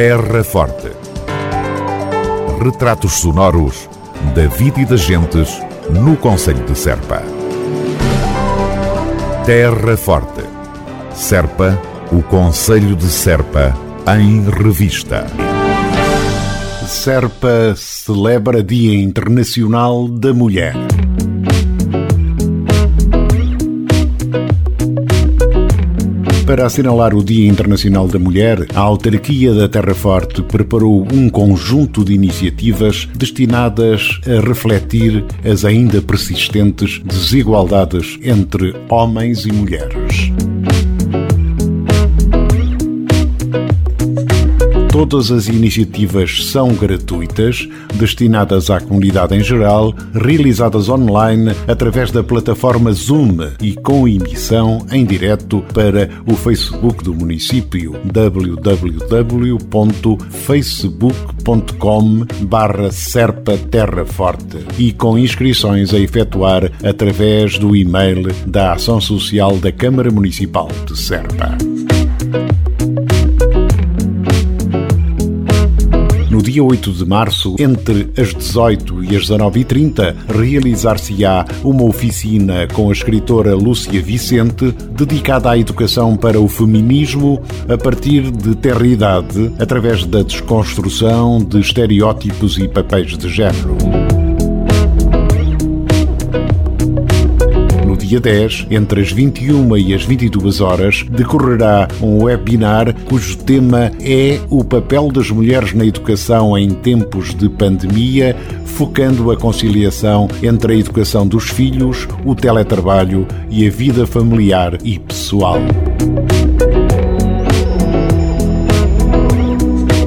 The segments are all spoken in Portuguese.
Terra Forte. Retratos sonoros da vida e das gentes no Conselho de Serpa. Terra Forte. Serpa, o Conselho de Serpa, em revista. Serpa celebra Dia Internacional da Mulher. Para assinalar o Dia Internacional da Mulher, a autarquia da Terra Forte preparou um conjunto de iniciativas destinadas a refletir as ainda persistentes desigualdades entre homens e mulheres. Todas as iniciativas são gratuitas, destinadas à comunidade em geral, realizadas online através da plataforma Zoom e com emissão em direto para o Facebook do município www.facebook.com Serpa Terra Forte e com inscrições a efetuar através do e-mail da Ação Social da Câmara Municipal de Serpa. Dia 8 de março, entre as 18 e as 19h30, realizar-se-á uma oficina com a escritora Lúcia Vicente, dedicada à educação para o feminismo a partir de terra idade, através da desconstrução de estereótipos e papéis de género. Dia 10, entre as 21 e as 22 horas, decorrerá um webinar cujo tema é o papel das mulheres na educação em tempos de pandemia, focando a conciliação entre a educação dos filhos, o teletrabalho e a vida familiar e pessoal.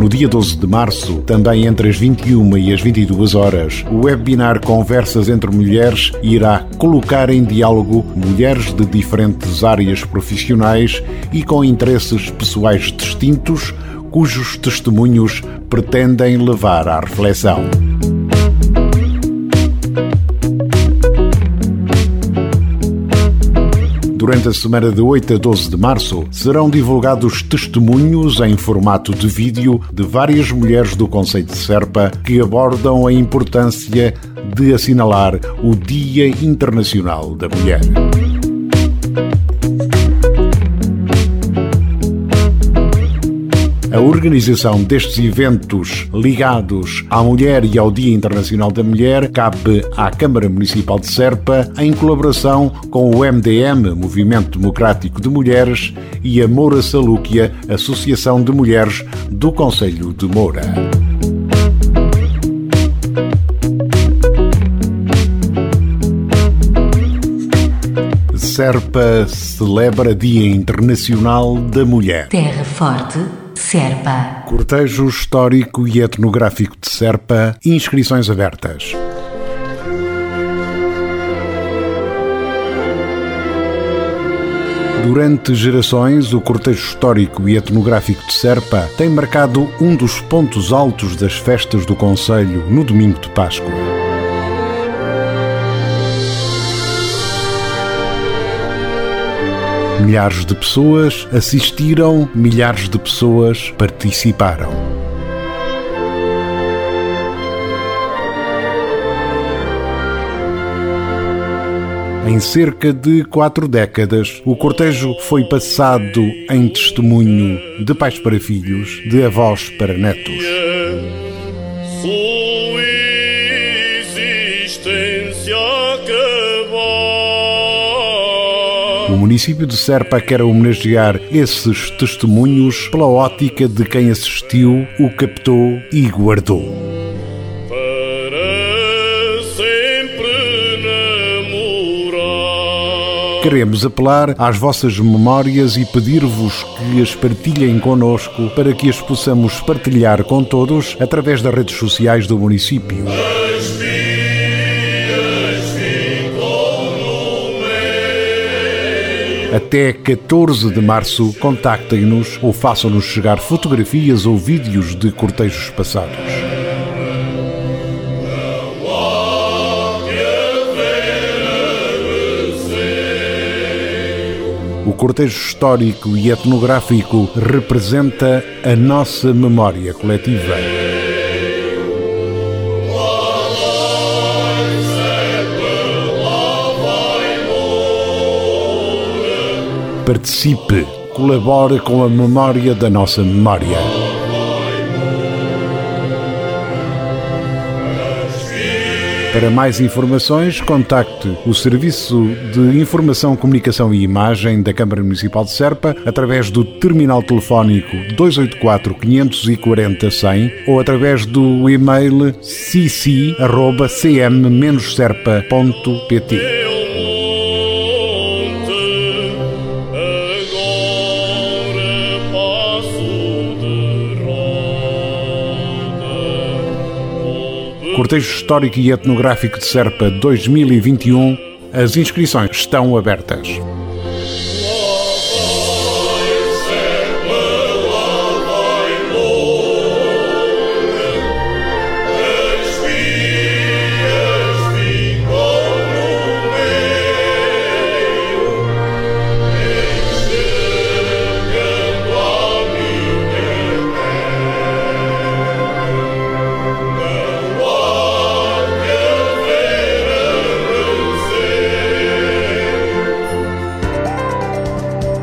No dia 12 de março, também entre as 21 e as 22 horas, o webinar Conversas entre Mulheres irá colocar em diálogo mulheres de diferentes áreas profissionais e com interesses pessoais distintos, cujos testemunhos pretendem levar à reflexão. Durante a semana de 8 a 12 de março, serão divulgados testemunhos em formato de vídeo de várias mulheres do Conceito de Serpa que abordam a importância de assinalar o Dia Internacional da Mulher. A organização destes eventos ligados à mulher e ao Dia Internacional da Mulher cabe à Câmara Municipal de Serpa em colaboração com o MDM, Movimento Democrático de Mulheres, e a Moura Salúquia, Associação de Mulheres do Conselho de Moura. Serpa celebra Dia Internacional da Mulher. Terra Forte Serpa. Cortejo histórico e etnográfico de Serpa, inscrições abertas. Durante gerações, o cortejo histórico e etnográfico de Serpa tem marcado um dos pontos altos das festas do Conselho no domingo de Páscoa. Milhares de pessoas assistiram, milhares de pessoas participaram. Em cerca de quatro décadas, o cortejo foi passado em testemunho de pais para filhos, de avós para netos. Município de Serpa quer homenagear esses testemunhos pela ótica de quem assistiu, o captou e guardou. Queremos apelar às vossas memórias e pedir-vos que as partilhem conosco para que as possamos partilhar com todos através das redes sociais do município. Até 14 de março, contactem-nos ou façam-nos chegar fotografias ou vídeos de cortejos passados. O cortejo histórico e etnográfico representa a nossa memória coletiva. Participe, colabore com a memória da nossa memória. Para mais informações, contacte o Serviço de Informação, Comunicação e Imagem da Câmara Municipal de Serpa através do terminal telefónico 284 540 100 ou através do e-mail cc.cm-serpa.pt. Cortejo Histórico e Etnográfico de Serpa 2021, as inscrições estão abertas.